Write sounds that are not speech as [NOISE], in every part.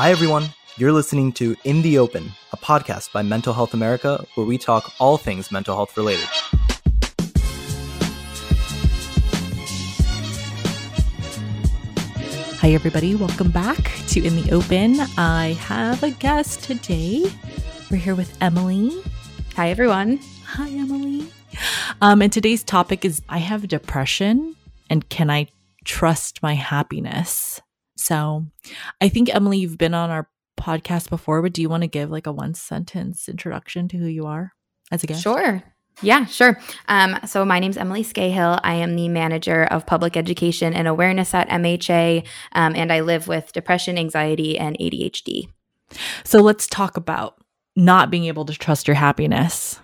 Hi, everyone. You're listening to In the Open, a podcast by Mental Health America, where we talk all things mental health related. Hi, everybody. Welcome back to In the Open. I have a guest today. We're here with Emily. Hi, everyone. Hi, Emily. Um, and today's topic is I have depression and can I trust my happiness? So I think, Emily, you've been on our podcast before, but do you want to give like a one sentence introduction to who you are as a guest? Sure. Yeah, sure. Um, so my name is Emily Scahill. I am the manager of public education and awareness at MHA, um, and I live with depression, anxiety, and ADHD. So let's talk about not being able to trust your happiness.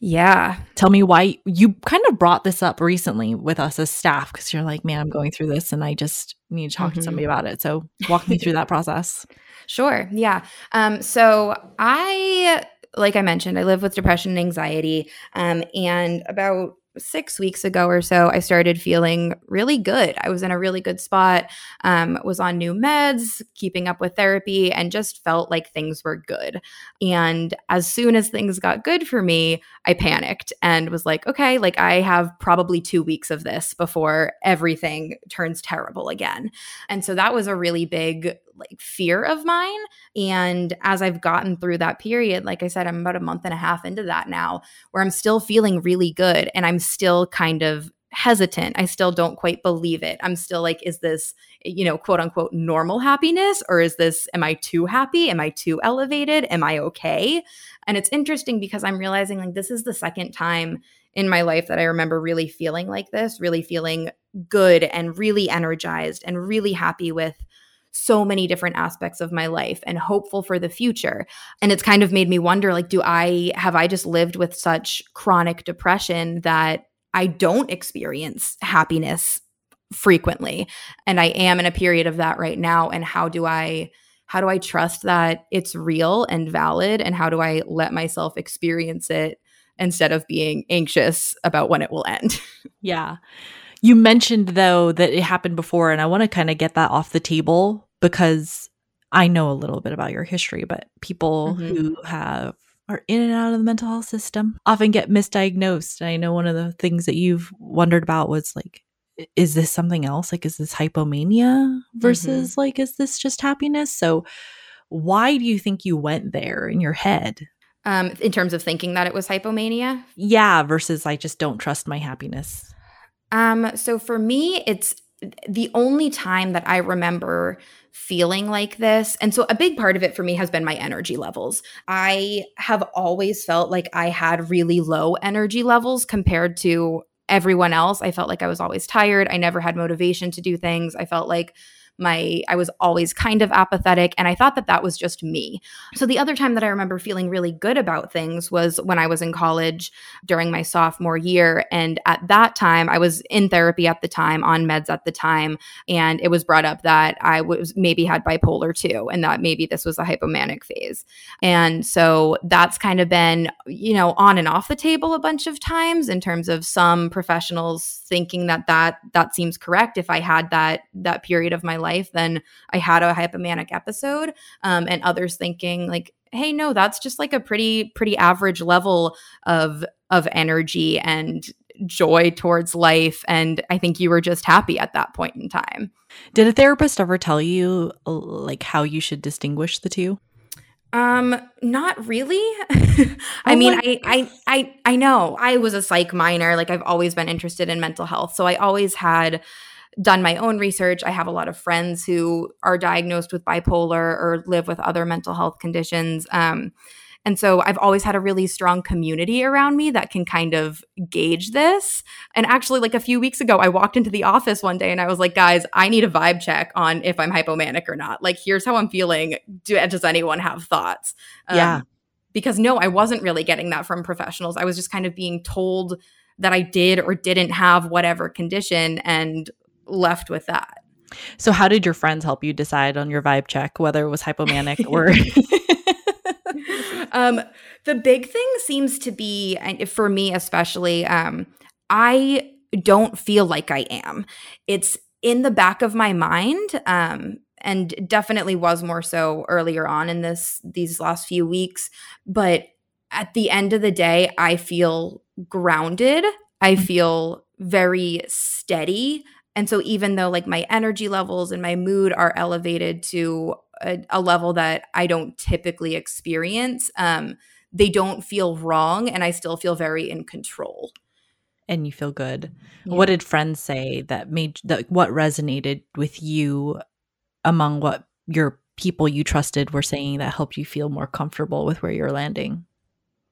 Yeah. Tell me why you kind of brought this up recently with us as staff because you're like, man, I'm going through this and I just need to talk mm-hmm. to somebody about it. So walk me through that [LAUGHS] process. Sure. Yeah. Um, so I like I mentioned, I live with depression and anxiety. Um, and about six weeks ago or so, I started feeling really good. I was in a really good spot, um, was on new meds, keeping up with therapy, and just felt like things were good. And as soon as things got good for me, I panicked and was like, okay, like I have probably two weeks of this before everything turns terrible again. And so that was a really big like fear of mine. And as I've gotten through that period, like I said, I'm about a month and a half into that now, where I'm still feeling really good and I'm still kind of hesitant. I still don't quite believe it. I'm still like, is this, you know, quote unquote normal happiness? Or is this, am I too happy? Am I too elevated? Am I okay? And it's interesting because I'm realizing like this is the second time in my life that I remember really feeling like this, really feeling good and really energized and really happy with so many different aspects of my life and hopeful for the future. And it's kind of made me wonder like do I have I just lived with such chronic depression that I don't experience happiness frequently and I am in a period of that right now and how do I how do I trust that it's real and valid and how do I let myself experience it instead of being anxious about when it will end? [LAUGHS] yeah. You mentioned though that it happened before, and I want to kind of get that off the table because I know a little bit about your history, but people mm-hmm. who have are in and out of the mental health system often get misdiagnosed. And I know one of the things that you've wondered about was like, is this something else? Like, is this hypomania versus mm-hmm. like, is this just happiness? So, why do you think you went there in your head? Um, in terms of thinking that it was hypomania? Yeah, versus I just don't trust my happiness. Um, so for me, it's the only time that I remember feeling like this. And so a big part of it for me has been my energy levels. I have always felt like I had really low energy levels compared to everyone else. I felt like I was always tired. I never had motivation to do things. I felt like my i was always kind of apathetic and i thought that that was just me. So the other time that i remember feeling really good about things was when i was in college during my sophomore year and at that time i was in therapy at the time on meds at the time and it was brought up that i was maybe had bipolar 2 and that maybe this was a hypomanic phase. And so that's kind of been you know on and off the table a bunch of times in terms of some professionals thinking that that that seems correct if i had that that period of my life life, then I had a hypomanic episode. Um, and others thinking like, hey, no, that's just like a pretty, pretty average level of of energy and joy towards life. And I think you were just happy at that point in time. Did a therapist ever tell you like how you should distinguish the two? Um, not really. [LAUGHS] I oh mean, I, I, I, I know I was a psych minor. Like I've always been interested in mental health. So I always had done my own research. I have a lot of friends who are diagnosed with bipolar or live with other mental health conditions. Um, and so I've always had a really strong community around me that can kind of gauge this. And actually, like a few weeks ago, I walked into the office one day and I was like, guys, I need a vibe check on if I'm hypomanic or not. Like, here's how I'm feeling. Do, does anyone have thoughts? Um, yeah. Because no, I wasn't really getting that from professionals. I was just kind of being told that I did or didn't have whatever condition. And left with that. So, how did your friends help you decide on your vibe check, whether it was hypomanic or? [LAUGHS] [LAUGHS] um, the big thing seems to be, for me especially, um, I don't feel like I am. It's in the back of my mind. Um, and definitely was more so earlier on in this these last few weeks but at the end of the day i feel grounded i Mm. feel very steady and so even though like my energy levels and my mood are elevated to a, a level that i don't typically experience um they don't feel wrong and i still feel very in control and you feel good. Yeah. What did friends say that made that what resonated with you among what your people you trusted were saying that helped you feel more comfortable with where you're landing?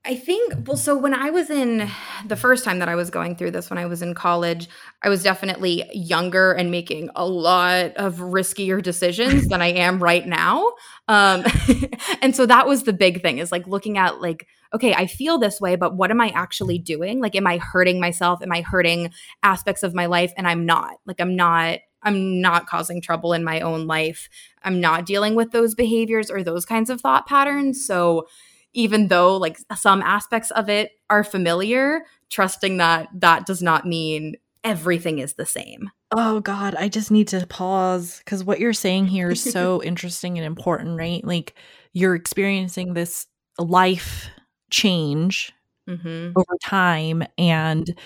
I think, well, so when I was in the first time that I was going through this, when I was in college, I was definitely younger and making a lot of riskier decisions than I am right now. Um, [LAUGHS] and so that was the big thing is like looking at, like, okay, I feel this way, but what am I actually doing? Like, am I hurting myself? Am I hurting aspects of my life? And I'm not. Like, I'm not. I'm not causing trouble in my own life. I'm not dealing with those behaviors or those kinds of thought patterns. So, even though like some aspects of it are familiar, trusting that that does not mean everything is the same. Oh God, I just need to pause because what you're saying here is so [LAUGHS] interesting and important, right? Like you're experiencing this life change Mm-hmm. over time and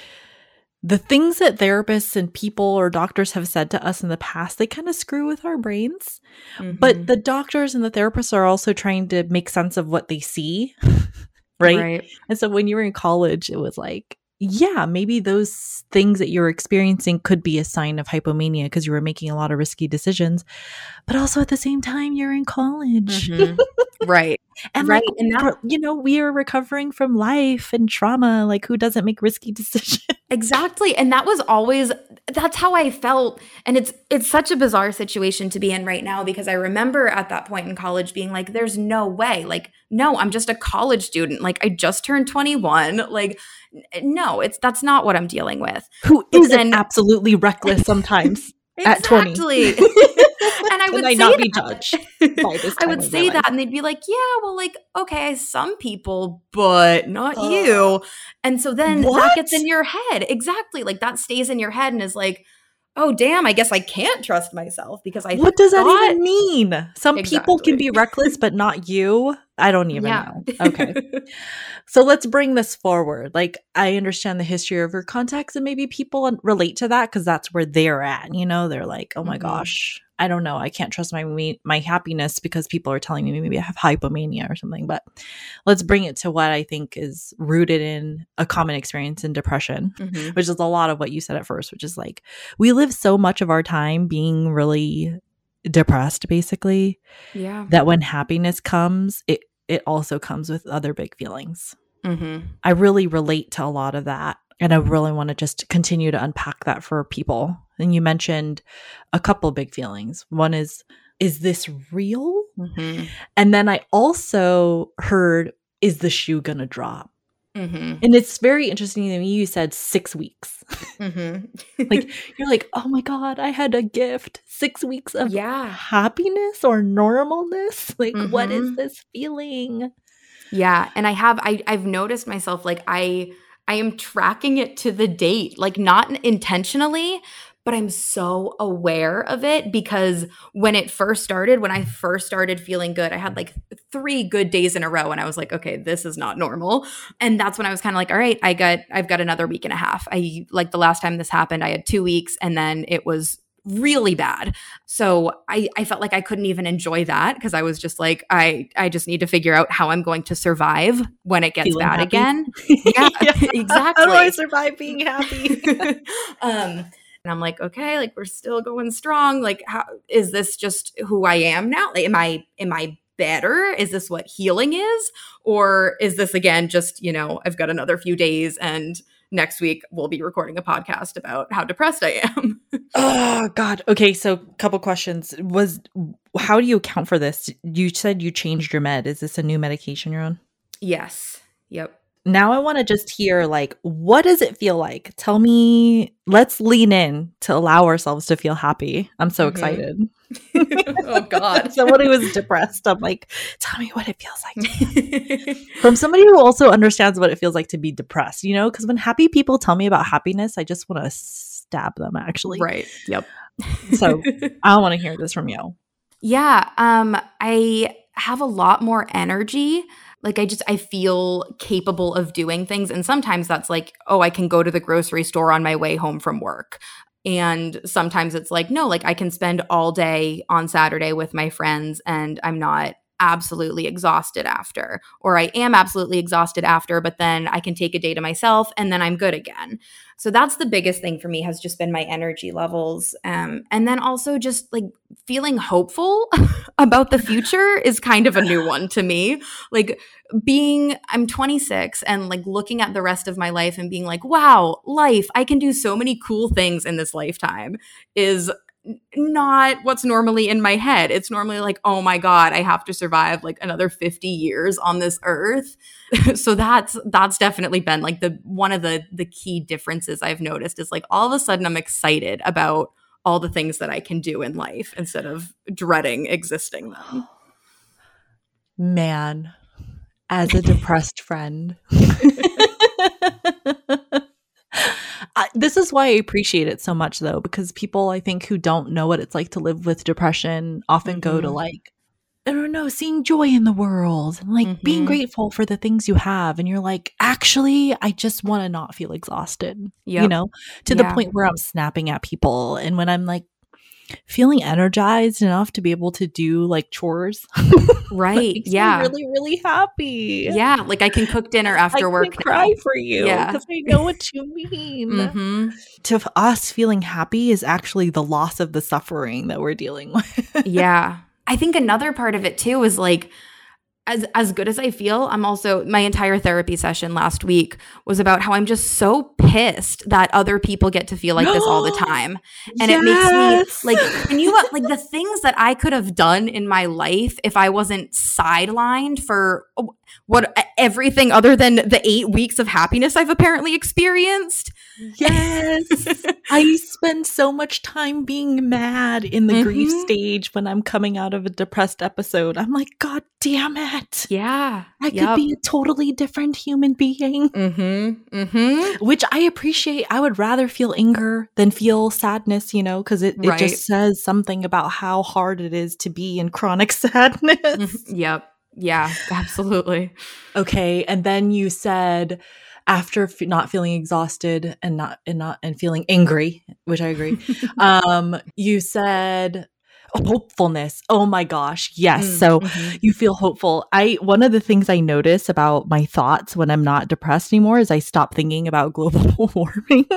the things that therapists and people or doctors have said to us in the past they kind of screw with our brains Mm-hmm. but the doctors and the therapists are also trying to make sense of what they see [LAUGHS] right? and so when you were in college it was like yeah maybe those things that you're experiencing could be a sign of hypomania because you were making a lot of risky decisions but also at the same time you're in college Mhm. [LAUGHS] right. and Right, like and that- for- you know we are recovering from life and trauma like who doesn't make risky [LAUGHS] decisions Exactly. And that was always that's how I felt. And it's it's such a bizarre situation to be in right now because I remember at that point in college being like, there's no way. Like, no, I'm just a college student. Like I just turned 21. Like, no, it's that's not what I'm dealing with. who isn't then- absolutely reckless sometimes [LAUGHS] At 20. [LAUGHS] And I would I say not be that. judged [LAUGHS] by this I would say life? that, and they'd be like, "Yeah, well, like, okay, some people, but not Ugh. you." And so then that What? gets in your head, exactly. Like that stays in your head, and is like, "Oh, damn! I guess I can't trust myself because I what does that even mean some people can be reckless but not you i don't even yeah. know okay [LAUGHS] So let's bring this forward. Like, I understand the history of your contacts, and maybe people relate to that because that's where they're at. You know, they're like, "Oh my Mhm. gosh, I don't know. I can't trust my my happiness because people are telling me maybe I have hypomania or something." But let's bring it to what I think is rooted in a common experience in depression, Mhm. which is a lot of what you said at first, which is like we live so much of our time being really depressed, basically, Yeah. that when happiness comes, it it also comes with other big feelings. Mhm. I really relate to a lot of that. And I really want to just continue to unpack that for people. And you mentioned a couple big feelings. One is, is this real? Mhm. And then I also heard, is the shoe going to drop? Mhm. And it's very interesting to me. You said six weeks. Mhm. [LAUGHS] [LAUGHS] like, you're like, oh my God, I had a gift. Six weeks of yeah. happiness or normalness. [LAUGHS] Like, what is Mhm. this feeling? Yeah, and I have I I've noticed myself like I I am tracking it to the date, like not intentionally, but I'm so aware of it because when it first started, when I first started feeling good, I had like 3 good days in a row and I was like, okay, this is not normal. And that's when I was kind of like, all right, I got I've got another week and a half. I like the last time this happened, I had 2 weeks and then it was really bad. So I, I felt like I couldn't even enjoy that because I was just like, I, I just need to figure out how I'm going to survive when it gets Feeling bad happy? again. [LAUGHS] Yeah, exactly. How do I survive being happy? [LAUGHS] um, and I'm like, okay, like we're still going strong. Like, how is this just who I am now? Like, am I am I better? Is this what healing is, or is this again just you know I've got another few days and next week we'll be recording a podcast about how depressed I am. [LAUGHS] oh god okay so a couple questions was how do you account for this you said you changed your med is this a new medication you're on yes. Yep. Now i want to just hear like what does it feel like tell me let's lean in to allow ourselves to feel happy i'm so Mhm. excited [LAUGHS] oh God. [LAUGHS] somebody was depressed i'm like tell me what it feels like [LAUGHS] from somebody who also understands what it feels like to be depressed you know because when happy people tell me about happiness i just want to stab them actually right. Yep. so i want to hear this from you Yeah, um I have a lot more energy. Like I just I feel capable of doing things and sometimes that's like, oh, I can go to the grocery store on my way home from work. And sometimes it's like, no, like I can spend all day on Saturday with my friends and I'm not absolutely exhausted after, or I am absolutely exhausted after, but then I can take a day to myself and then I'm good again. So that's the biggest thing for me has just been my energy levels. Um, and then also just like feeling hopeful [LAUGHS] about the future is kind of a new one to me. Like being, I'm 26 and like looking at the rest of my life and being like, wow, life, I can do so many cool things in this lifetime is not what's normally in my head. It's normally like, oh my god, I have to survive like another 50 years on this earth. [LAUGHS] so that's that's definitely been like the one of the the key differences I've noticed is like all of a sudden I'm excited about all the things that I can do in life instead of dreading existing them. Man, as a depressed friend. [LAUGHS] [LAUGHS] I, this is why I appreciate it so much, though, because people I think who don't know what it's like to live with depression often mm-hmm. go to mm-hmm. like, I don't know, seeing joy in the world and like mm-hmm. being grateful for the things you have. And you're like, actually, I just want to not feel exhausted, yep. you know, to yeah. the point where I'm snapping at people. And when I'm like, feeling energized enough to be able to do like chores. [LAUGHS] right. yeah. really, really happy. Yeah. Like I can cook dinner after I work. cry now. for you. Yeah. Because I know what you mean. mm-hmm. To us, feeling happy is actually the loss of the suffering that we're dealing [LAUGHS] with. yeah. I think another part of it too is like, as as good as I feel, I'm also my entire therapy session last week was about how I'm just so pissed that other people get to feel like this all the [GASPS] time. And yes. it makes me like and you uh, like the [LAUGHS] things that I could have done in my life if I wasn't sidelined for what everything other than the 8 weeks of happiness I've apparently experienced. Yes. [LAUGHS] I spend so much time being mad in the mm-hmm. grief stage when I'm coming out of a depressed episode. I'm like, God damn it. Yeah. I yep. could be a totally different human being. Mm-hmm. Mm-hmm. Which I appreciate. I would rather feel anger than feel sadness, you know, because it, it right. just says something about how hard it is to be in chronic [LAUGHS] sadness. Mm-hmm. Yep. Yeah, absolutely. okay. And then you said, after f- not feeling exhausted and not and not and feeling angry, which I agree. um, you said hopefulness. Oh my gosh. Yes. Mm, so mm-hmm. you feel hopeful. I one of the things I notice about my thoughts when I'm not depressed anymore is I stop thinking about [LAUGHS] global warming. [LAUGHS]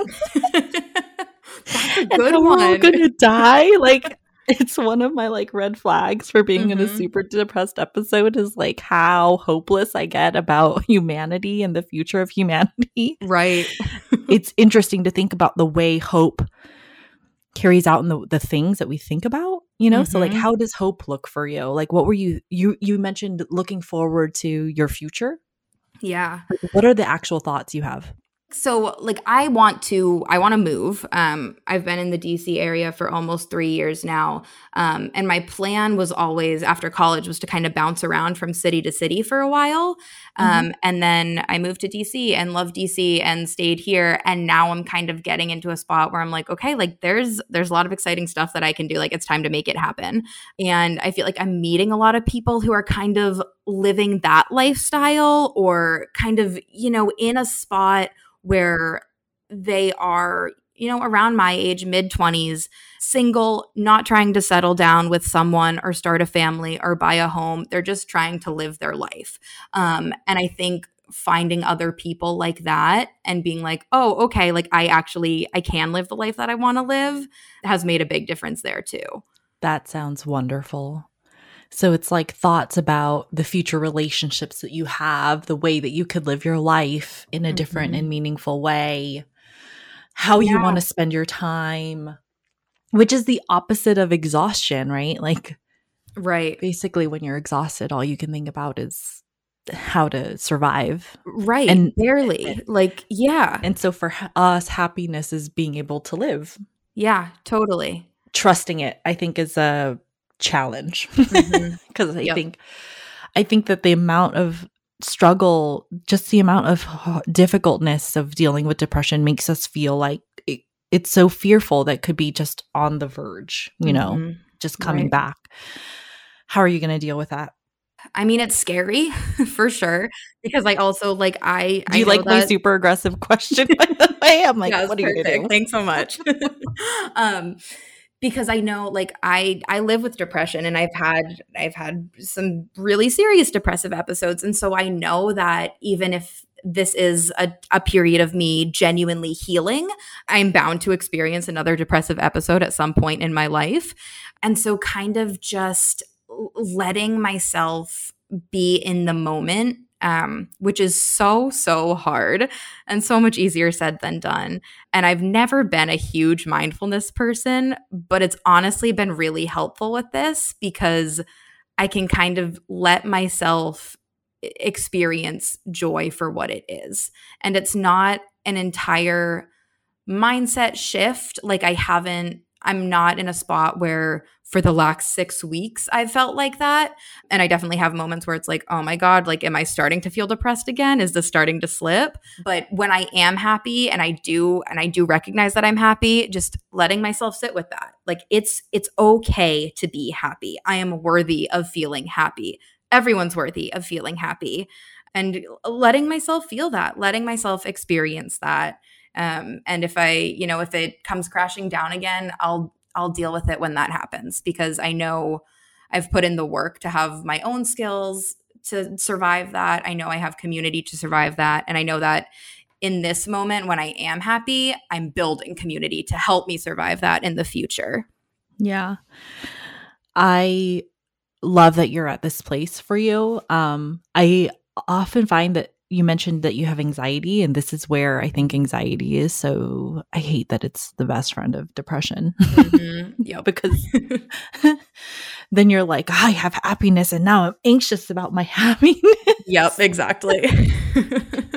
That's a good one. I'm gonna die. Like it's one of my like red flags for being mm-hmm. in a mm-hmm. super depressed episode is like how hopeless I get about [LAUGHS] humanity and the future of humanity. Right. [LAUGHS] it's interesting to think about the way hope carries out in the, the things that we think about, you know? Mm-hmm. So like mm-hmm. how does hope look for you? Like what were you you you mentioned looking forward to your future? Yeah. What are the actual thoughts you have? So like i want to i want to move. Um i've been in the dc area for almost three years now. Um and my plan was always after college was to kind of bounce around from city to city for a while. Um mm-hmm. and then i moved to dc and loved dc and stayed here. And now i'm kind of getting into a spot where i'm like okay like there's there's a lot of exciting stuff that i can do. Like it's time to make it happen. And i feel like i'm meeting a lot of people who are kind of living that lifestyle or kind of you know in a spot where they are, you know, around my age, mid 20s, single, not trying to settle down with someone or start a family or buy a home. They're just trying to live their life. Um, and I think finding other people like that and being like, oh, okay, like I actually I can live the life that I want to live has made a big difference there too. That sounds wonderful. So it's like thoughts about the future relationships that you have, the way that you could live your life in a mm-hmm. different and meaningful way, how yeah. you want to spend your time, which is the opposite of exhaustion, right? Like, right. Basically, when you're exhausted, all you can think about is how to survive. Right. And barely. Like, yeah. And so for us, happiness is being able to live. Yeah, totally. Trusting it, I think, is a challenge [LAUGHS] because mm-hmm. I yep. think I think that the amount of struggle, just the amount of difficultness of dealing with depression makes us feel like it, it's so fearful that could be just on the verge, you know, mm-hmm. just coming Right. back. How are you going to deal with that? I mean, it's scary [LAUGHS] for sure because I also like I. Do you I like my super aggressive [LAUGHS] question? by the way? I'm like, Yes, what are you going to perfect. do? Thanks so much. um, because I know, like, I I live with depression, and I've had I've had some really serious depressive episodes, and so I know that even if this is a, a period of me genuinely healing, I'm bound to experience another depressive episode at some point in my life, and so kind of just letting myself be in the moment. Um, which is so, so hard and so much easier said than done. And I've never been a huge mindfulness person, but it's honestly been really helpful with this because I can kind of let myself experience joy for what it is. And it's not an entire mindset shift. Like I haven't, I'm not in a spot where for the last six weeks I've felt like that. And I definitely have moments where it's like, oh my God, like, am I starting to feel depressed again? Is this starting to slip? But when I am happy and I do, and I do recognize that I'm happy, just letting myself sit with that. Like it's, it's okay to be happy. I am worthy of feeling happy. Everyone's worthy of feeling happy. And letting myself feel that, letting myself experience that. Um, and if I, you know, if it comes crashing down again, I'll I'll deal with it when that happens because I know I've put in the work to have my own skills to survive that. I know I have community to survive that. And I know that in this moment when I am happy, I'm building community to help me survive that in the future. Yeah. I love that you're at this place for you. Um, I often find that you mentioned that you have anxiety, and this is where I think anxiety is. So I hate that it's the best friend of depression mm-hmm. [LAUGHS] Yeah, because [LAUGHS] [LAUGHS] then you're like, I have happiness, and now I'm anxious about my happiness. Yep, exactly.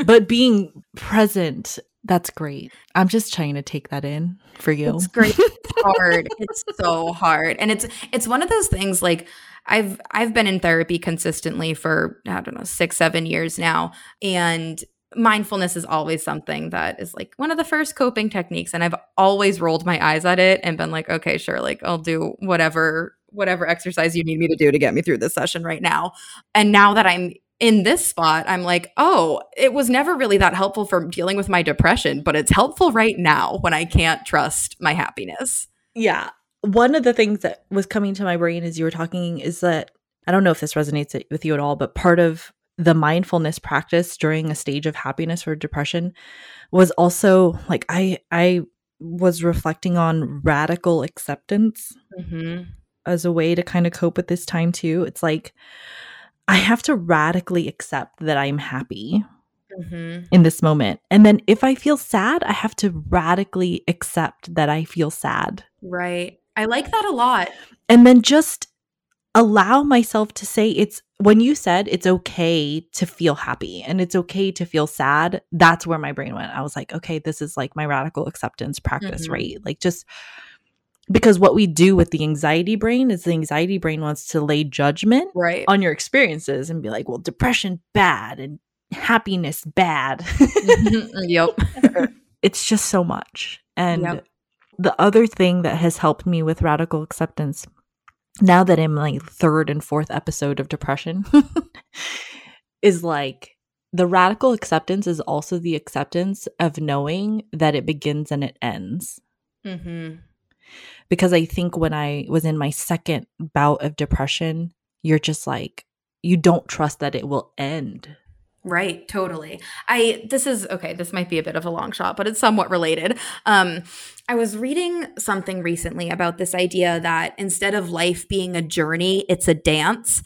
but being present, that's great. I'm just trying to take that in for you. It's great. It's hard. it's so hard. And it's it's one of those things like I've I've been in therapy consistently for I don't know, 6 7 years now and mindfulness is always something that is like one of the first coping techniques and I've always rolled my eyes at it and been like, okay, sure, like I'll do whatever whatever exercise you need me to do to get me through this session right now. And now that I'm in this spot, I'm like, oh, it was never really that helpful for dealing with my depression, but it's helpful right now when I can't trust my happiness. Yeah. One of the things that was coming to my brain as you were talking is that I don't know if this resonates with you at all, but part of the mindfulness practice during a stage of happiness or depression was also like I I was reflecting on radical acceptance Mm-hmm. as a way to kind of cope with this time too. It's like I have to radically accept that I'm happy Mm-hmm. in this moment. And then if I feel sad, I have to radically accept that I feel sad. Right. I like that a lot. And then just allow myself to say it's when you said it's okay to feel happy and it's okay to feel sad, that's where my brain went. I was like, okay, this is like my radical acceptance practice, Mhm. right? Like just because what we do with the anxiety brain is the anxiety brain wants to lay judgment Right. on your experiences and be like, well, depression bad and happiness bad. yep. [LAUGHS] it's just so much. And Yep. The other thing that has helped me with radical acceptance, now that I'm like third and fourth episode of depression, [LAUGHS] is like the radical acceptance is also the acceptance of knowing that it begins and it ends. Mm-hmm. Because I think when I was in my second bout of depression, you're just like, you don't trust that it will end. Right, totally. I this is okay, this might be a bit of a long shot, but it's somewhat related. Um I was reading something recently about this idea that instead of life being a journey, it's a dance.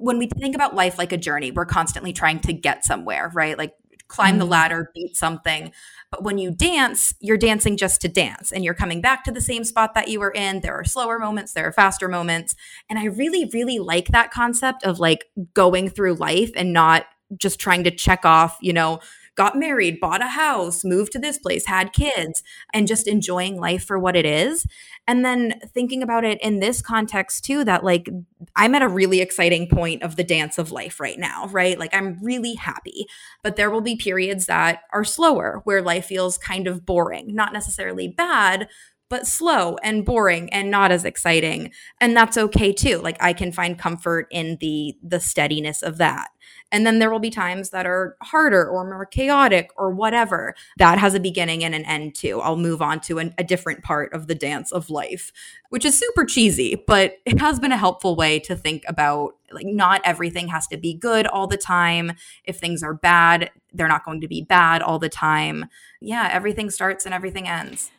When we think about life like a journey, we're constantly trying to get somewhere, right? Like climb the Mhm. ladder, beat something. But when you dance, you're dancing just to dance and you're coming back to the same spot that you were in. There are slower moments, there are faster moments. And I really, really like that concept of like going through life and not just trying to check off, you know, got married, bought a house, moved to this place, had kids, and just enjoying life for what it is. And then thinking about it in this context too, that like I'm at a really exciting point of the dance of life right now, right? Like I'm really happy, but there will be periods that are slower where life feels kind of boring, not necessarily bad, but slow and boring and not as exciting. And that's okay too. Like i can find comfort in the the steadiness of that. And then there will be times that are harder or more chaotic or whatever. That has a beginning and an end too. I'll move on to an, a different part of the dance of life which is super cheesy but it has been a helpful way to think about like not everything has to be good all the time. If things are bad they're not going to be bad all the time. Yeah everything starts and everything ends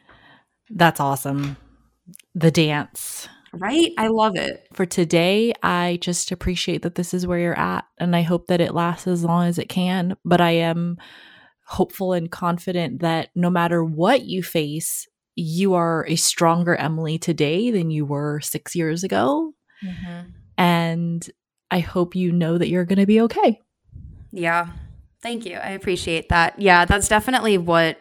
that's awesome. The dance. Right? I love it. For today, I just appreciate that this is where you're at. And I hope that it lasts as long as it can. But I am hopeful and confident that no matter what you face, you are a stronger Emily today than you were six years ago. Mm-hmm. And I hope you know that you're going to be okay. Yeah. Thank you. I appreciate that. Yeah, that's definitely what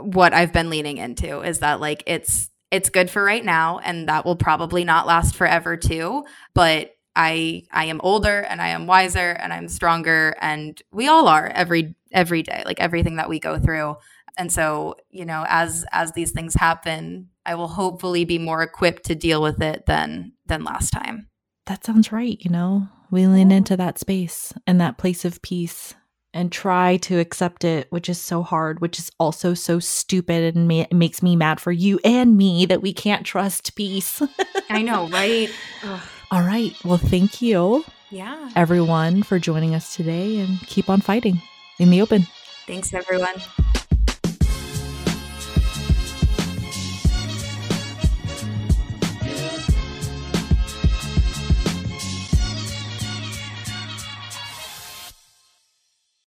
what I've been leaning into is that like it's it's good for right now and that will probably not last forever too, but I I am older and I am wiser and I'm stronger and we all are every every day, like everything that we go through. And so, you know, as as these things happen, I will hopefully be more equipped to deal with it than than last time. That sounds right, you know. We lean into that space and that place of peace and try to accept it, which is so hard, which is also so stupid and ma- makes me mad for you and me that we can't trust peace. I know, [LAUGHS] right? Ugh. All right. Well, thank you. Yeah. Everyone for joining us today and keep on fighting in the open. Thanks, everyone.